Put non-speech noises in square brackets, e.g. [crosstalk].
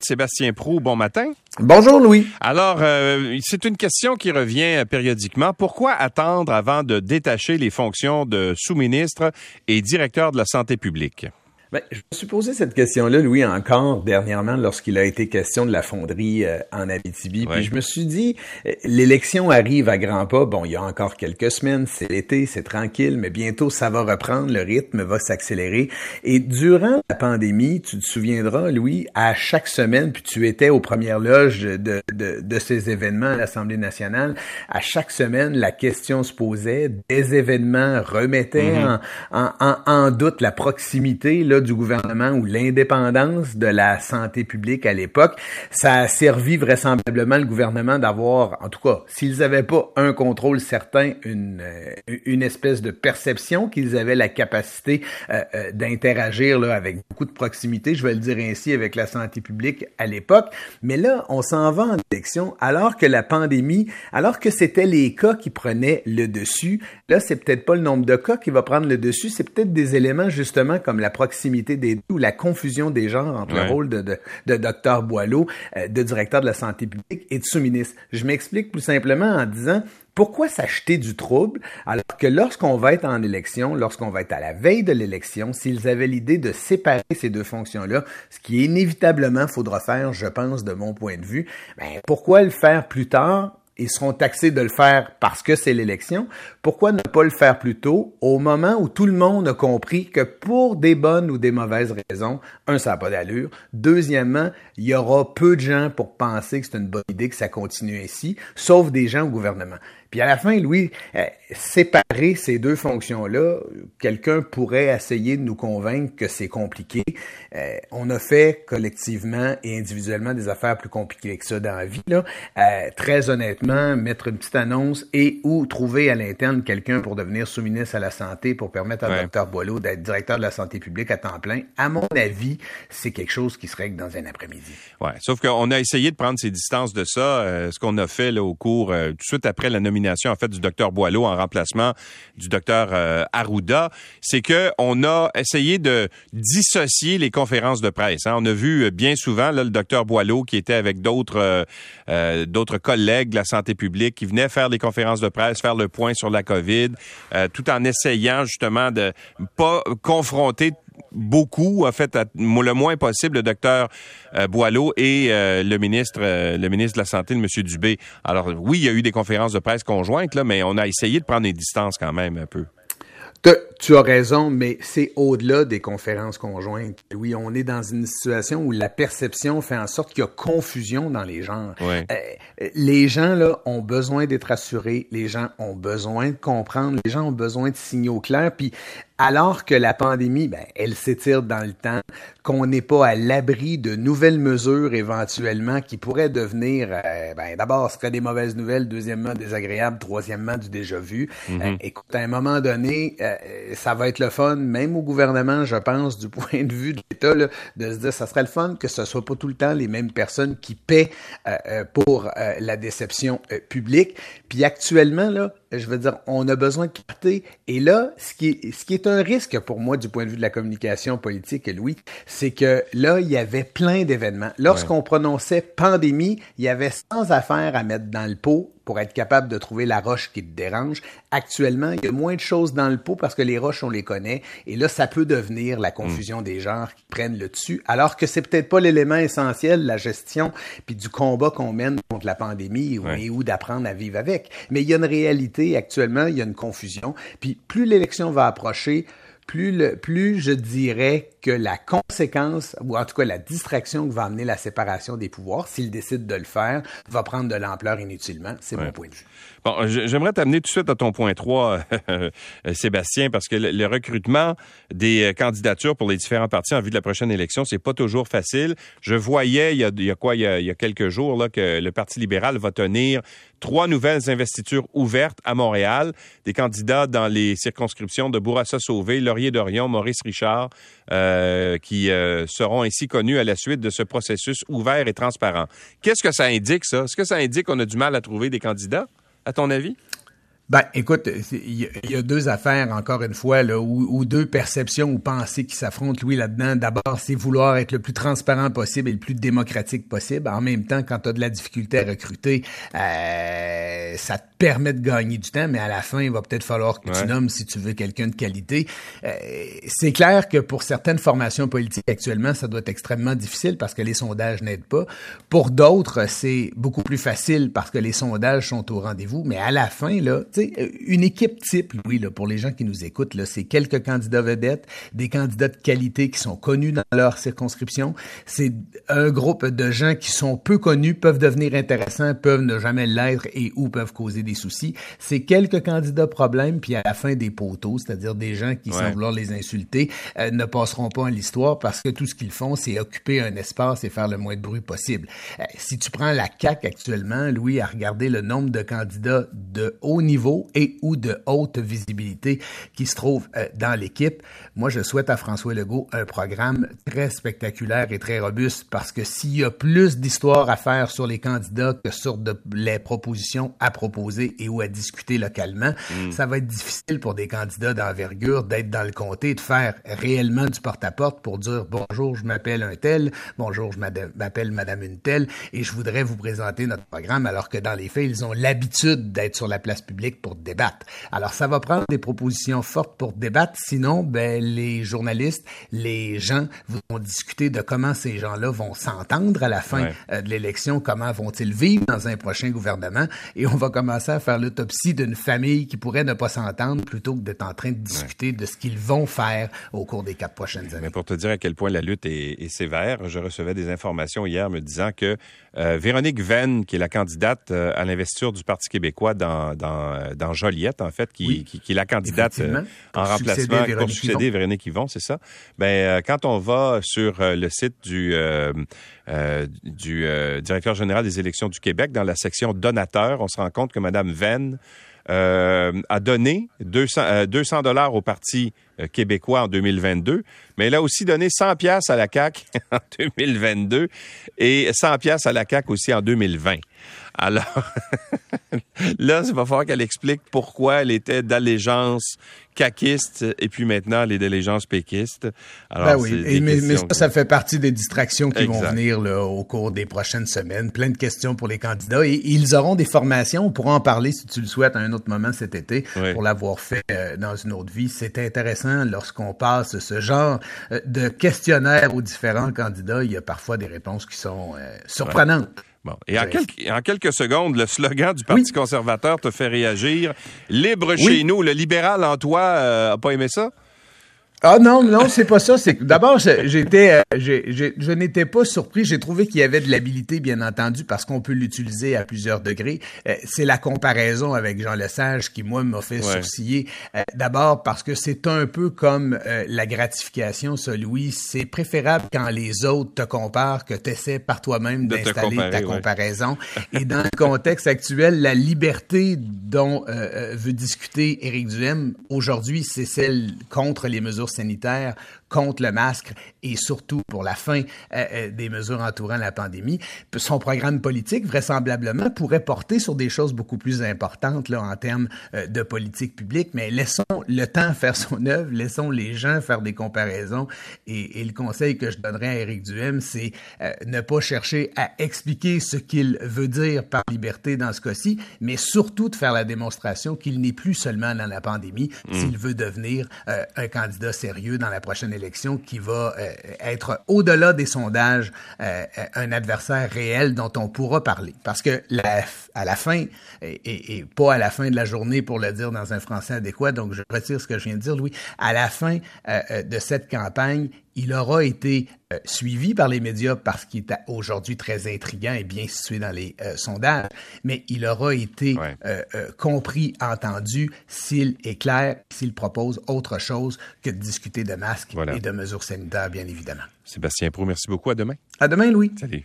Sébastien Prou, bon matin. Bonjour Louis. Alors, euh, c'est une question qui revient périodiquement. Pourquoi attendre avant de détacher les fonctions de sous-ministre et directeur de la santé publique? Ben, je me suis posé cette question-là, Louis, encore dernièrement, lorsqu'il a été question de la fonderie euh, en Abitibi. Puis je me suis dit, euh, l'élection arrive à grands pas. Bon, il y a encore quelques semaines, c'est l'été, c'est tranquille, mais bientôt ça va reprendre, le rythme va s'accélérer. Et durant la pandémie, tu te souviendras, Louis, à chaque semaine, puis tu étais aux premières loges de, de, de ces événements à l'Assemblée nationale, à chaque semaine, la question se posait, des événements remettaient mm-hmm. en, en, en, doute la proximité là, du gouvernement ou l'indépendance de la santé publique à l'époque, ça a servi vraisemblablement le gouvernement d'avoir, en tout cas, s'ils n'avaient pas un contrôle certain, une, euh, une espèce de perception qu'ils avaient la capacité euh, euh, d'interagir là, avec beaucoup de proximité, je vais le dire ainsi, avec la santé publique à l'époque. Mais là, on s'en va en élection alors que la pandémie, alors que c'était les cas qui prenaient le dessus. Là, c'est peut-être pas le nombre de cas qui va prendre le dessus, c'est peut-être des éléments justement comme la proximité des ou la confusion des genres entre le rôle de, de, de docteur Boileau, euh, de directeur de la santé publique et de sous-ministre. Je m'explique plus simplement en disant pourquoi s'acheter du trouble alors que lorsqu'on va être en élection, lorsqu'on va être à la veille de l'élection, s'ils avaient l'idée de séparer ces deux fonctions-là, ce qui inévitablement faudra faire, je pense, de mon point de vue, ben, pourquoi le faire plus tard ils seront taxés de le faire parce que c'est l'élection. Pourquoi ne pas le faire plus tôt, au moment où tout le monde a compris que pour des bonnes ou des mauvaises raisons, un, ça n'a pas d'allure. Deuxièmement, il y aura peu de gens pour penser que c'est une bonne idée que ça continue ainsi, sauf des gens au gouvernement. Puis à la fin, Louis, euh, séparer ces deux fonctions-là, quelqu'un pourrait essayer de nous convaincre que c'est compliqué. Euh, on a fait collectivement et individuellement des affaires plus compliquées que ça dans la vie. Là. Euh, très honnêtement, mettre une petite annonce et ou trouver à l'interne quelqu'un pour devenir sous-ministre à la santé pour permettre à Dr Boileau d'être directeur de la santé publique à temps plein, à mon avis, c'est quelque chose qui se règle dans un après-midi. Ouais, sauf qu'on a essayé de prendre ces distances de ça, ce qu'on a fait là, au cours, tout de suite après la nomination en fait du docteur Boileau en remplacement du docteur euh, Arruda, c'est que on a essayé de dissocier les conférences de presse. Hein. On a vu euh, bien souvent le docteur Boileau qui était avec d'autres euh, d'autres collègues de la santé qui venaient faire des conférences de presse, faire le point sur la COVID, tout en essayant justement de pas confronter beaucoup, en fait, le moins possible, le docteur euh, Boileau et euh, le ministre, euh, le ministre de la Santé, le monsieur Dubé. Alors, oui, il y a eu des conférences de presse conjointes, là, mais on a essayé de prendre des distances quand même un peu. Tu as raison, mais c'est au-delà des conférences conjointes. Oui, on est dans une situation où la perception fait en sorte qu'il y a confusion dans les genres. les gens là ont besoin d'être assurés, les gens ont besoin de comprendre, les gens ont besoin de signaux clairs. Puis alors que la pandémie, ben, elle s'étire dans le temps, qu'on n'est pas à l'abri de nouvelles mesures éventuellement qui pourraient devenir, euh, ben, d'abord, ce serait des mauvaises nouvelles, deuxièmement, désagréables, troisièmement, du déjà vu. Euh, écoute, à un moment donné, euh, ça va être le fun, même au gouvernement, je pense, du [laughs] point de vue de l'État, de se dire, ça serait le fun que ce soit pas tout le temps les mêmes personnes qui paient pour la déception publique. Puis actuellement, là, je veux dire, on a besoin de clarté. Et là, ce qui, est, ce qui est un risque pour moi du point de vue de la communication politique, Louis, c'est que là, il y avait plein d'événements. Lorsqu'on prononçait pandémie, il y avait sans affaire à mettre dans le pot pour être capable de trouver la roche qui te dérange. Actuellement, il y a moins de choses dans le pot parce que les roches, on les connaît. Et là, ça peut devenir la confusion des genres qui prennent le dessus, alors que c'est peut-être pas l'élément essentiel, la gestion, puis du combat qu'on mène contre la pandémie ou, ou d'apprendre à vivre avec. Mais il y a une réalité actuellement, il y a une confusion. Puis plus l'élection va approcher, plus, le, plus je dirais que la conséquence, ou en tout cas la distraction que va amener la séparation des pouvoirs, s'il décide de le faire, va prendre de l'ampleur inutilement. C'est mon point de vue. Bon, j'aimerais t'amener tout de suite à ton point 3, euh, [laughs] Sébastien, parce que le, recrutement des euh, candidatures pour les différents partis en vue de la prochaine élection, c'est pas toujours facile. Je voyais il y a, il y a quoi, il y a, il y a quelques jours, là, que le Parti libéral va tenir trois nouvelles investitures ouvertes à Montréal, des candidats dans les circonscriptions de Bourassa-Sauvé, Laurier-Dorion, Maurice Richard, euh, qui euh, seront ainsi connus à la suite de ce processus ouvert et transparent. Qu'est-ce que ça indique, ça? Est-ce que ça indique qu'on a du mal à trouver des candidats, à ton avis? Ben, écoute, il y, a deux affaires, encore une fois, là, ou, deux perceptions ou pensées qui s'affrontent, Louis, là-dedans. D'abord, c'est vouloir être le plus transparent possible et le plus démocratique possible. En même temps, quand tu as de la difficulté à recruter, euh, ça permet de gagner du temps, mais à la fin, il va peut-être falloir que tu nommes si tu veux quelqu'un de qualité. Euh, c'est clair que pour certaines formations politiques actuellement, ça doit être extrêmement difficile parce que les sondages n'aident pas. Pour d'autres, c'est beaucoup plus facile parce que les sondages sont au rendez-vous, mais à la fin, là, euh, une équipe type, oui, là, pour les gens qui nous écoutent, là, c'est quelques candidats vedettes, des candidats de qualité qui sont connus dans leur circonscription. C'est un groupe de gens qui sont peu connus, peuvent devenir intéressants, peuvent ne jamais l'être et ou peuvent causer des soucis. C'est quelques candidats problèmes, puis à la fin des poteaux, c'est-à-dire des gens qui, sans vouloir les insulter, euh, ne passeront pas en l'histoire parce que tout ce qu'ils font, c'est occuper un espace et faire le moins de bruit possible. Euh, si tu prends la CAQ actuellement, Louis, à regarder le nombre de candidats de haut niveau et ou de haute visibilité qui se trouvent euh, dans l'équipe. Moi, je souhaite à François Legault un programme très spectaculaire et très robuste parce que s'il y a plus d'histoires à faire sur les candidats que sur de, les propositions à proposer et ou à discuter localement, mm. ça va être difficile pour des candidats d'envergure d'être dans le comté, de faire réellement du porte-à-porte pour dire bonjour, je m'appelle un tel, bonjour, je m'appelle madame une telle et je voudrais vous présenter notre programme alors que dans les faits, ils ont l'habitude d'être sur la place publique pour débattre. Alors, ça va prendre des propositions fortes pour débattre. Sinon, ben, les journalistes, les gens vont discuter de comment ces gens-là vont s'entendre à la fin euh, de l'élection, comment vont-ils vivre dans un prochain gouvernement. Et on va commencer à faire l'autopsie d'une famille qui pourrait ne pas s'entendre plutôt que d'être en train de discuter de ce qu'ils vont faire au cours des quatre prochaines années. Mais pour te dire à quel point la lutte est, sévère, je recevais des informations hier me disant que euh, Véronique Venn, qui est la candidate euh, à l'investiture du Parti québécois dans, dans euh, dans Joliette, en fait, qui, qui, est la candidate euh, en remplacement pour succéder Véronique Yvon, c'est ça. Ben, euh, quand on va sur le site du, du directeur général des élections du Québec, dans la section donateurs, on se rend compte que Mme Venn a donné 200 200 dollars au Parti québécois en 2022, mais elle a aussi donné 100 pièces à la CAC [laughs] en 2022 et 100 pièces à la CAC aussi en 2020. Alors, [laughs] là, il va falloir qu'elle explique pourquoi elle était d'allégeance caquiste et puis maintenant elle est d'allégeance péquiste. Alors, ben oui, mais, ça, ça fait partie des distractions qui vont venir là, au cours des prochaines semaines. Plein de questions pour les candidats et ils auront des formations. On pourra en parler si tu le souhaites à un autre moment cet été pour l'avoir fait euh, dans une autre vie. C'est intéressant lorsqu'on passe ce genre euh, de questionnaire aux différents candidats. Il y a parfois des réponses qui sont euh, surprenantes. Et en, quelques, en quelques secondes, le slogan du Parti conservateur te fait réagir. Libre chez nous. Le libéral en toi euh, a pas aimé ça? Ah non, non, c'est pas ça. C'est d'abord, j'étais, euh, je n'étais pas surpris. J'ai trouvé qu'il y avait de l'habilité, bien entendu, parce qu'on peut l'utiliser à plusieurs degrés. Euh, c'est la comparaison avec Jean Lesage qui, moi, m'a fait sourciller. Euh, d'abord parce que c'est un peu comme la gratification, ça, Louis. C'est préférable quand les autres te comparent que tu essaies par toi-même d'installer ta comparaison. Et dans le contexte actuel, la liberté dont veut discuter Éric Duhem aujourd'hui, c'est celle contre les mesures sanitaire contre le masque et surtout pour la fin euh, euh, des mesures entourant la pandémie. Son programme politique, vraisemblablement, pourrait porter sur des choses beaucoup plus importantes là, en termes euh, de politique publique, mais laissons le temps faire son œuvre, laissons les gens faire des comparaisons. Et, et le conseil que je donnerais à Éric Duhem, c'est ne pas chercher à expliquer ce qu'il veut dire par liberté dans ce cas-ci, mais surtout de faire la démonstration qu'il n'est plus seulement dans la pandémie mmh. s'il veut devenir un candidat sérieux dans la prochaine élection qui va euh, être au-delà des sondages euh, un adversaire réel dont on pourra parler. Parce que la, à la fin, et, et, pas à la fin de la journée pour le dire dans un français adéquat, donc je retire ce que je viens de dire, Louis, à la fin euh, de cette campagne, il aura été euh, suivi par les médias parce qu'il est aujourd'hui très intriguant et bien situé dans les euh, sondages, mais il aura été euh, compris, entendu s'il est clair, s'il propose autre chose que de discuter de masques et de mesures sanitaires, bien évidemment. Sébastien Pro, merci beaucoup. À demain. À demain, Louis. Salut.